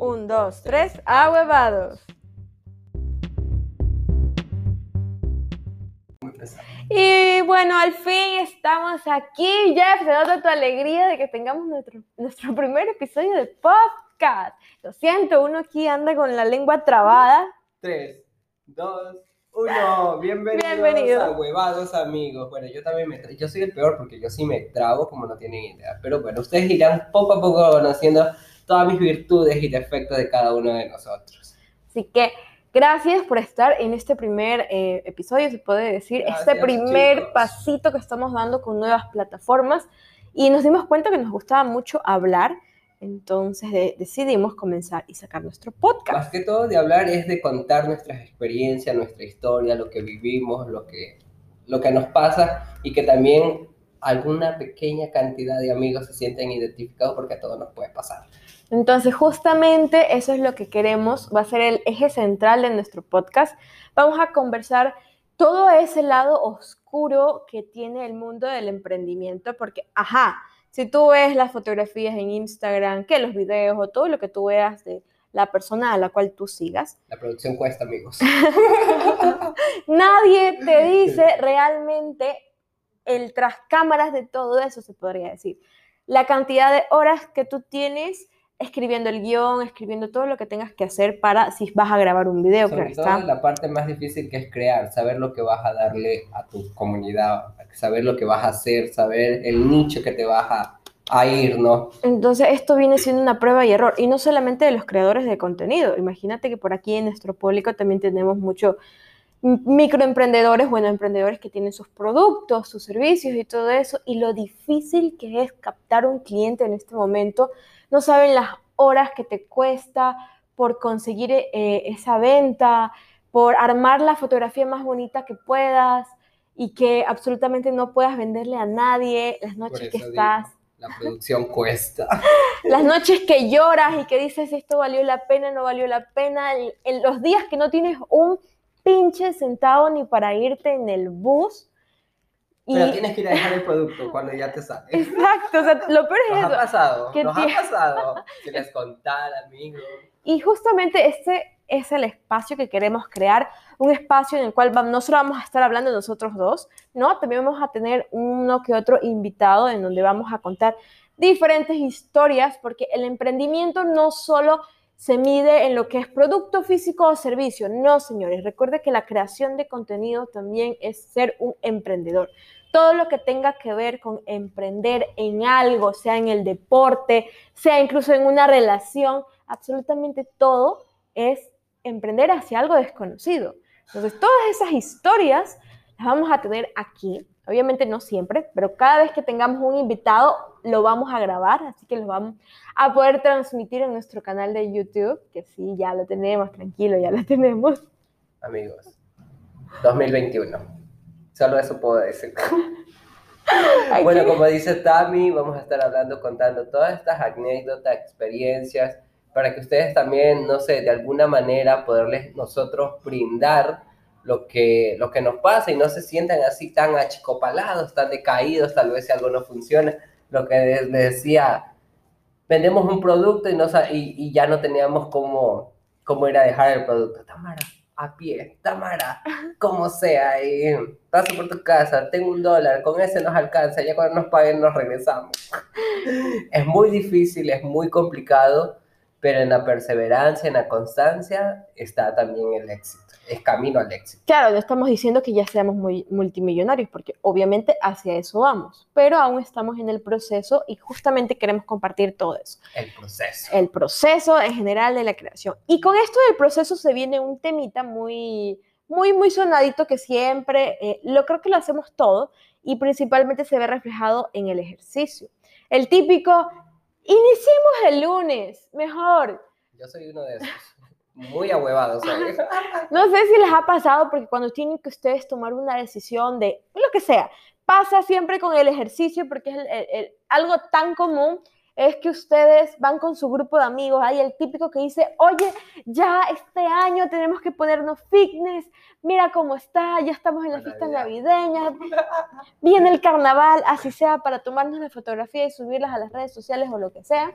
Un, dos, tres, ahuevados. Y bueno, al fin estamos aquí. Jeff, se nota tu alegría de que tengamos nuestro, nuestro primer episodio de podcast. Lo siento, uno aquí anda con la lengua trabada. 3, 2, 1. Bienvenidos Bienvenido. a Huevados, amigos. Bueno, yo también me yo soy el peor porque yo sí me trago como no tienen idea. Pero bueno, ustedes irán poco a poco conociendo todas mis virtudes y defectos de cada uno de nosotros. Así que gracias por estar en este primer eh, episodio, se puede decir, este Gracias, primer chicos. pasito que estamos dando con nuevas plataformas. Y nos dimos cuenta que nos gustaba mucho hablar, entonces de- decidimos comenzar y sacar nuestro podcast. Más que todo de hablar es de contar nuestras experiencias, nuestra historia, lo que vivimos, lo que, lo que nos pasa y que también alguna pequeña cantidad de amigos se sienten identificados porque a todos nos puede pasar. Entonces, justamente eso es lo que queremos, va a ser el eje central de nuestro podcast. Vamos a conversar todo ese lado oscuro que tiene el mundo del emprendimiento, porque, ajá, si tú ves las fotografías en Instagram, que los videos o todo lo que tú veas de la persona a la cual tú sigas, La producción cuesta, amigos. nadie te dice realmente el tras cámaras de todo eso, se podría decir. La cantidad de horas que tú tienes escribiendo el guion, escribiendo todo lo que tengas que hacer para si vas a grabar un video, Sobre claro todo está. la parte más difícil que es crear, saber lo que vas a darle a tu comunidad, saber lo que vas a hacer, saber el nicho que te vas a, a ir, ¿no? Entonces, esto viene siendo una prueba y error, y no solamente de los creadores de contenido. Imagínate que por aquí en nuestro público también tenemos muchos microemprendedores, bueno, emprendedores que tienen sus productos, sus servicios y todo eso, y lo difícil que es captar un cliente en este momento. No saben las horas que te cuesta por conseguir eh, esa venta, por armar la fotografía más bonita que puedas y que absolutamente no puedas venderle a nadie las noches que digo. estás La producción cuesta. las noches que lloras y que dices esto valió la pena, no valió la pena, en los días que no tienes un pinche centavo ni para irte en el bus. Y, Pero tienes que ir a dejar el producto cuando ya te sale. Exacto, o sea, lo peor es Nos ha eso. pasado, que nos ha pasado. Si les contara, amigos. Y justamente este es el espacio que queremos crear, un espacio en el cual no solo vamos a estar hablando nosotros dos, ¿no? También vamos a tener uno que otro invitado en donde vamos a contar diferentes historias, porque el emprendimiento no solo se mide en lo que es producto físico o servicio, no, señores. Recuerde que la creación de contenido también es ser un emprendedor. Todo lo que tenga que ver con emprender en algo, sea en el deporte, sea incluso en una relación, absolutamente todo es emprender hacia algo desconocido. Entonces, todas esas historias las vamos a tener aquí. Obviamente no siempre, pero cada vez que tengamos un invitado lo vamos a grabar, así que lo vamos a poder transmitir en nuestro canal de YouTube, que sí, ya lo tenemos, tranquilo, ya lo tenemos. Amigos, 2021. Solo eso puedo decir. Bueno, como dice Tami, vamos a estar hablando, contando todas estas anécdotas, experiencias, para que ustedes también, no sé, de alguna manera poderles nosotros brindar lo que, lo que nos pasa y no se sientan así tan achicopalados, tan decaídos, tal vez si algo no funciona. Lo que les decía, vendemos un producto y, no, y, y ya no teníamos cómo, cómo ir a dejar el producto. Tamara, a pie, Tamara, como sea, y paso por tu casa, tengo un dólar, con ese nos alcanza, ya cuando nos paguen nos regresamos. Es muy difícil, es muy complicado, pero en la perseverancia, en la constancia, está también el éxito, es camino al éxito, Claro, no estamos diciendo que ya seamos muy multimillonarios, porque obviamente hacia eso vamos, pero aún estamos en el proceso y justamente queremos compartir todo eso. el proceso. el proceso en general de la creación. Y con esto del proceso se viene un temita muy, muy, muy sonadito que siempre, eh, lo creo que lo hacemos todo y principalmente se ve reflejado en el ejercicio. El típico, iniciemos el lunes, mejor. Yo soy uno de esos, muy ahuevado, ¿sabes? No sé si les ha pasado porque cuando tienen que ustedes tomar una decisión de lo que sea, pasa siempre con el ejercicio porque es el- el- el- algo tan común es que ustedes van con su grupo de amigos, hay el típico que dice, oye, ya este año tenemos que ponernos fitness, mira cómo está, ya estamos en la La fiesta Navidad. navideña, viene el carnaval, así sea para tomarnos la fotografía y subirlas a las redes sociales o lo que sea.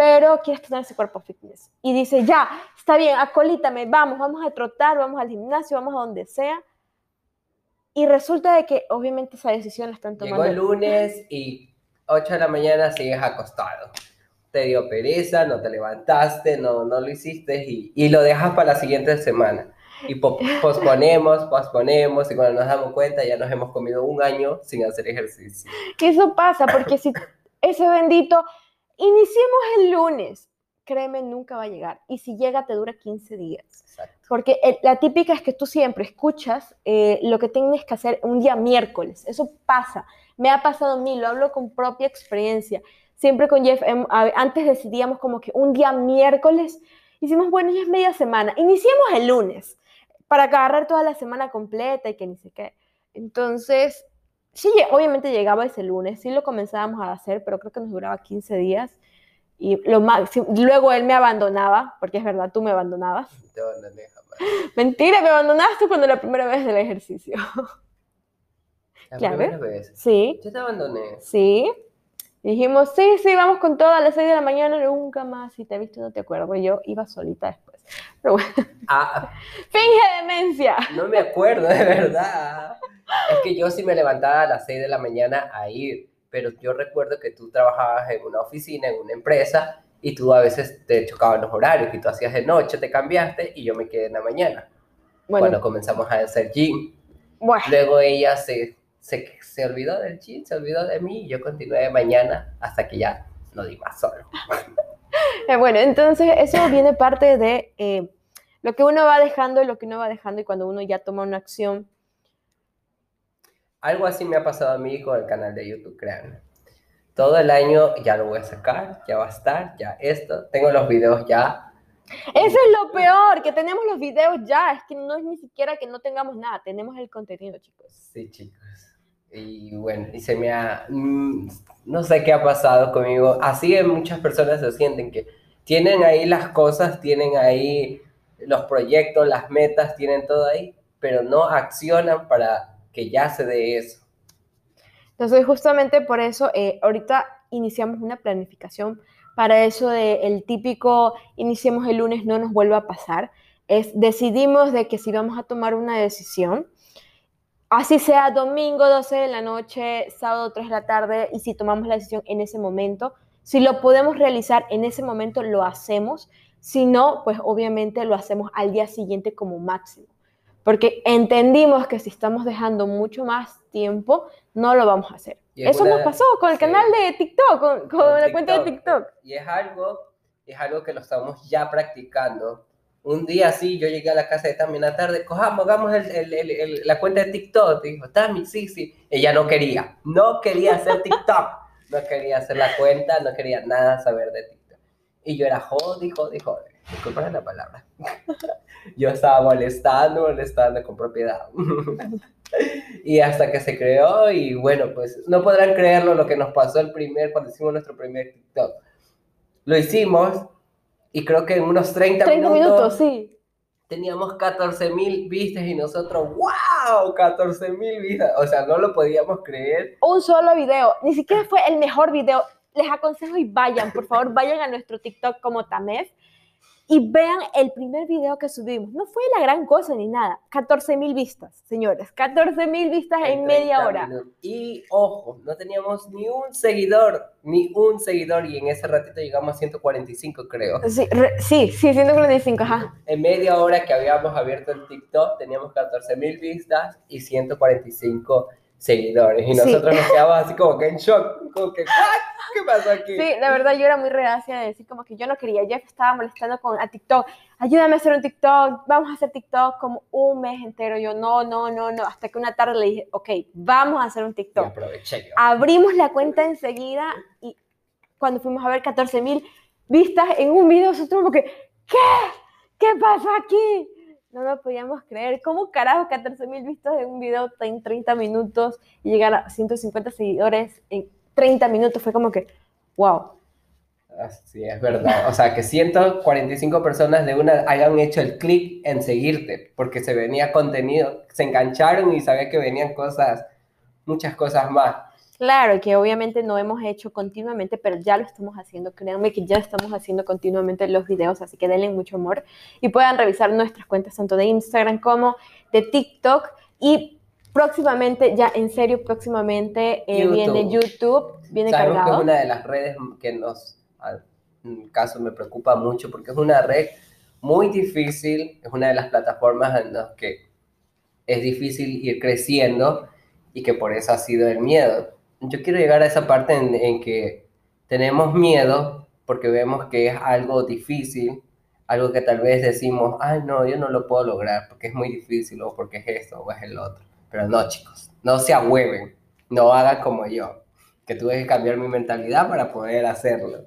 Pero quieres tener ese cuerpo fitness. Y dice, ya, está bien, acolítame, vamos, vamos a trotar, vamos al gimnasio, vamos a donde sea. Y resulta de que obviamente esa decisión la están tomando. Llegó el lunes y 8 de la mañana sigues acostado. Te dio pereza, no te levantaste, no, no lo hiciste y, y lo dejas para la siguiente semana. Y po- posponemos, posponemos y cuando nos damos cuenta ya nos hemos comido un año sin hacer ejercicio. Eso pasa porque si ese bendito, iniciemos el lunes, créeme, nunca va a llegar. Y si llega, te dura 15 días. Exacto. Porque eh, la típica es que tú siempre escuchas eh, lo que tienes que hacer un día miércoles. Eso pasa. Me ha pasado a mí, lo hablo con propia experiencia. Siempre con Jeff, em, antes decidíamos como que un día miércoles, hicimos, bueno, ya es media semana. Iniciemos el lunes para agarrar toda la semana completa y que ni sé qué. Entonces, sí, obviamente llegaba ese lunes, sí lo comenzábamos a hacer, pero creo que nos duraba 15 días. Y lo máximo, luego él me abandonaba, porque es verdad, tú me abandonabas. Te abandoné jamás. Mentira, me abandonaste cuando la primera vez del ejercicio. La Claro. primera vez. Sí, Yo te abandoné. sí. Dijimos, sí, sí, vamos con todo a las 6 de la mañana, nunca más. Si te he visto, no te acuerdo. Y yo iba solita después. Pero bueno, Ah, finge demencia. no me acuerdo, de verdad. Es que yo sí me levantaba a las 6 de la mañana a ir, pero yo recuerdo que tú trabajabas en una oficina, en una empresa, y tú a veces te chocaban los horarios, y tú hacías de noche, te cambiaste, y yo me quedé en la mañana. Bueno, Cuando comenzamos a hacer gym, bueno, luego ella se, se, se olvidó del gym, se olvidó de mí, y yo continué de mañana hasta que ya no di más solo. Eh, bueno, entonces eso viene parte de eh, lo que uno va dejando y lo que uno va dejando y cuando uno ya toma una acción. Algo así me ha pasado a mí con el canal de YouTube, créanme. Todo el año ya lo voy a sacar, ya va a estar, ya esto. Tengo los videos ya. Eso es lo peor, que tenemos los videos ya, es que no es ni siquiera que no tengamos nada, tenemos el contenido, chicos. Sí, chicos. Y bueno, y se me ha... mm, No sé qué ha pasado conmigo. Así muchas personas se sienten que tienen ahí las cosas, tienen ahí los proyectos, las metas, tienen todo ahí, pero no accionan para que ya se dé eso. Entonces, justamente por eso, eh, ahorita iniciamos una planificación para eso de el típico iniciemos el lunes no nos vuelva a pasar. Es decidimos de que si vamos a tomar una decisión, así sea domingo 12 de la noche, sábado 3 de la tarde, y si tomamos la decisión en ese momento, si lo podemos realizar en ese momento, lo hacemos. Si no, pues obviamente lo hacemos al día siguiente como máximo. Porque entendimos que si estamos dejando mucho más tiempo, no lo vamos a hacer. Eso nos pasó con el sí. canal de TikTok, con, con con la cuenta de TikTok. Y es algo, es algo que lo estamos ya practicando. Un día así, yo llegué a la casa de Tami en la tarde, cojamos, hagamos el- el- el- la cuenta de TikTok. Y dijo, Tami, sí, sí. Ella no quería, no quería hacer TikTok. no quería hacer la cuenta, no quería nada saber de TikTok. Y yo era jodi, jodi, jodi. Disculpen la palabra. Yo estaba molestando, molestando con propiedad. y hasta que se creó y bueno, pues no podrán creerlo lo que nos pasó el primer, cuando hicimos nuestro primer TikTok. Lo hicimos y creo que en unos 30, 30 minutos, minutos, sí. teníamos 14 mil vistas y nosotros, wow, 14 mil vistas. O sea, no lo podíamos creer. Un solo video. Ni siquiera fue el mejor video. Les aconsejo y vayan, por favor, vayan a nuestro TikTok como Tamef y vean el primer video que subimos. No fue la gran cosa ni nada. 14 mil vistas, señores. 14 mil vistas en 30 media hora. minutos. Y ojo, no teníamos ni un seguidor, ni un seguidor y en ese ratito llegamos a 145 creo. Sí, re- sí, sí, 145, ajá. En media hora que habíamos abierto el TikTok teníamos 14 mil vistas y 145 seguidores. Y Sí. nosotros nos quedamos así como que en shock, como que, "¿What? ¿qué pasó aquí? Sí, la verdad yo era muy reacia de decir como que yo no quería. Jeff estaba molestando con a TikTok. Ayúdame a hacer un TikTok. Vamos a hacer TikTok como un mes entero. Yo no, no, no, no. Hasta que una tarde le dije, ok, vamos a hacer un Y TikTok. aproveché yo. Abrimos la cuenta enseguida y cuando fuimos a ver 14 mil vistas en un video, nosotros como que, ¿qué? ¿Qué pasó aquí? No lo podíamos creer. ¿Cómo carajo 14 mil vistas en un video en 30 minutos y llegar a 150 seguidores en 30 minutos? Fue como que, wow. Así es verdad. O sea, que 145 personas de una hayan hecho el clic en seguirte, porque se venía contenido, se engancharon y sabía que venían cosas, muchas cosas más. Claro, que obviamente no hemos hecho continuamente, pero ya lo estamos haciendo. Créanme que ya estamos haciendo continuamente los videos, así que denle mucho amor y puedan revisar nuestras cuentas tanto de Instagram como de TikTok. Y próximamente, ya en serio, próximamente eh, viene YouTube, viene Sabemos cargado. que es una de las redes que nos, en caso, me preocupa mucho porque es una red muy difícil, es una de las plataformas en las que es difícil ir creciendo y que por eso ha sido el miedo yo quiero llegar a esa parte en, que tenemos miedo porque vemos que es algo difícil, algo que tal vez decimos, ay, no, yo no lo puedo lograr porque es muy difícil o porque es esto o es el otro. Pero no, chicos, no se ahueven, no hagan como yo, que tuve que cambiar mi mentalidad para poder hacerlo.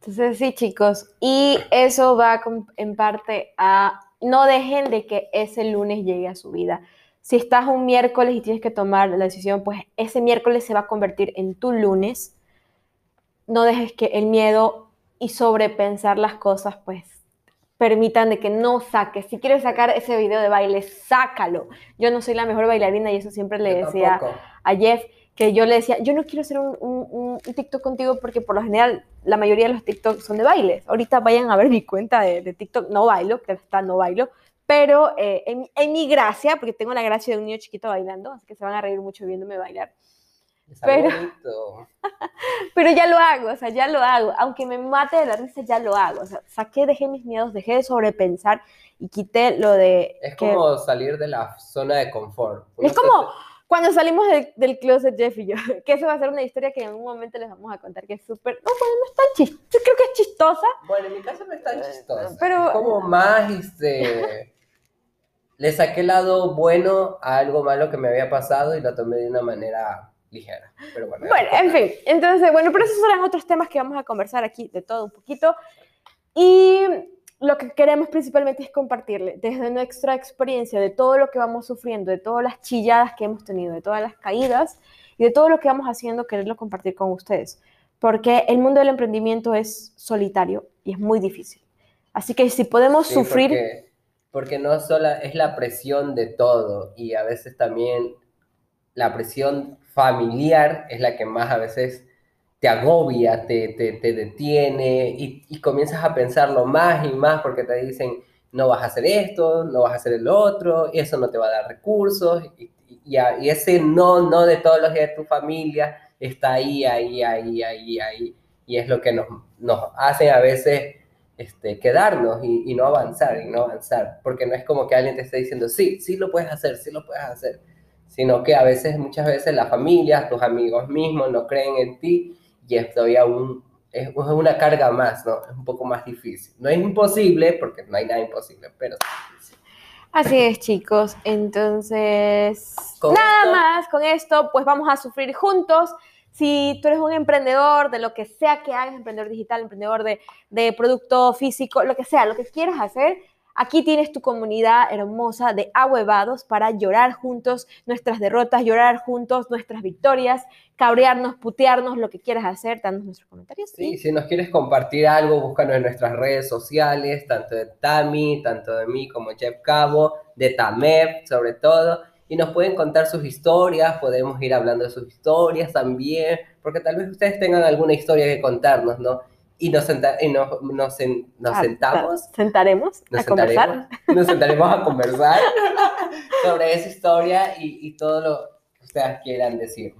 Entonces, sí, chicos, y eso va en parte a no dejen de que ese lunes llegue a su vida si estás un miércoles y tienes que tomar la decisión, pues ese miércoles se va a convertir en tu lunes. No dejes que el miedo y sobrepensar las cosas, pues permitan de que no saques. Si quieres sacar ese video de baile, sácalo. Yo no soy la mejor bailarina y eso siempre le decía a Jeff, que yo le decía, yo no quiero hacer un, un, TikTok contigo porque por lo general la mayoría de los TikTok son de bailes. Ahorita vayan a ver mi cuenta de, de TikTok, no bailo, que está no bailo, pero eh, en, mi gracia, porque tengo la gracia de un niño chiquito bailando, así que se van a reír mucho viéndome bailar. Pero, pero ya lo hago, o sea, ya lo hago. Aunque me mate de la risa, ya lo hago. O sea, saqué, dejé mis miedos, dejé de sobrepensar y quité lo de... Es como salir de la zona de confort. es como cuando salimos del, closet, Jeff y yo, que eso va a ser una historia que en un momento les vamos a contar, que es súper... No, bueno, no es tan chistosa, yo creo que es chistosa. Bueno, en mi caso no es tan chistosa. Pero... Es como más, este le saqué el lado bueno a algo malo que me había pasado y lo tomé de una manera ligera. Pero bueno, bueno en fin, entonces, bueno, pero esos serán otros temas que vamos a conversar aquí de todo un poquito. Y lo que queremos principalmente es compartirle desde nuestra experiencia, de todo lo que vamos sufriendo, de todas las chilladas que hemos tenido, de todas las caídas y de todo lo que vamos haciendo, quererlo compartir con ustedes. Porque el mundo del emprendimiento es solitario y es muy difícil. Así que si podemos sufrir porque no solo es la presión de todo y a veces también la presión familiar es la que más a veces te agobia, te, te, detiene y, comienzas a pensarlo más y más porque te dicen no vas a hacer esto, no vas a hacer el otro, y eso no te va a dar recursos y, y, ese no, no de todos los días de tu familia está ahí, ahí, ahí, ahí, ahí y es lo que nos, nos hace a veces este, quedarnos y, no avanzar y no avanzar, porque no es como que alguien te esté diciendo, sí, sí lo puedes hacer, sí lo puedes hacer, sino que a veces, muchas veces la familia, tus amigos mismos no creen en ti y es todavía un, es una carga más, ¿no? Es un poco más difícil. No es imposible, porque no hay nada imposible, pero Así es, chicos. Entonces, nada más con esto, pues vamos a sufrir juntos si tú eres un emprendedor de lo que sea que hagas, emprendedor digital, emprendedor de, de producto físico, lo que sea, lo que quieras hacer, Aquí tienes tu comunidad hermosa de ahuevados para llorar juntos nuestras derrotas, llorar juntos nuestras victorias, cabrearnos, putearnos, lo que quieras hacer, danos nuestros comentarios. Sí, si nos quieres compartir algo, búscanos en nuestras redes sociales, tanto de Tami, tanto de mí como Jeff Cabo, de Tamep sobre todo y nos pueden contar sus historias, podemos ir hablando de sus historias también, porque tal vez ustedes tengan alguna historia que contarnos, ¿no? Y nos, y nos, nos, nos ah, sentamos. Sentaremos a conversar. Nos sentaremos a conversar sobre esa historia y, y todo lo que ustedes quieran decir.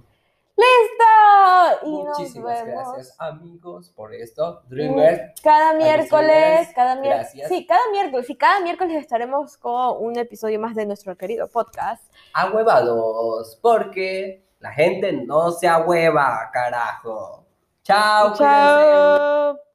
¡Listo! Y Muchísimas gracias, amigos, por esto. Dreamer. Cada miércoles, cada miércoles. Sí, cada miércoles. Sí, cada miércoles estaremos con un episodio más de nuestro querido podcast. Ahuevados, porque la gente no se ahueva, carajo. Chao, Chao.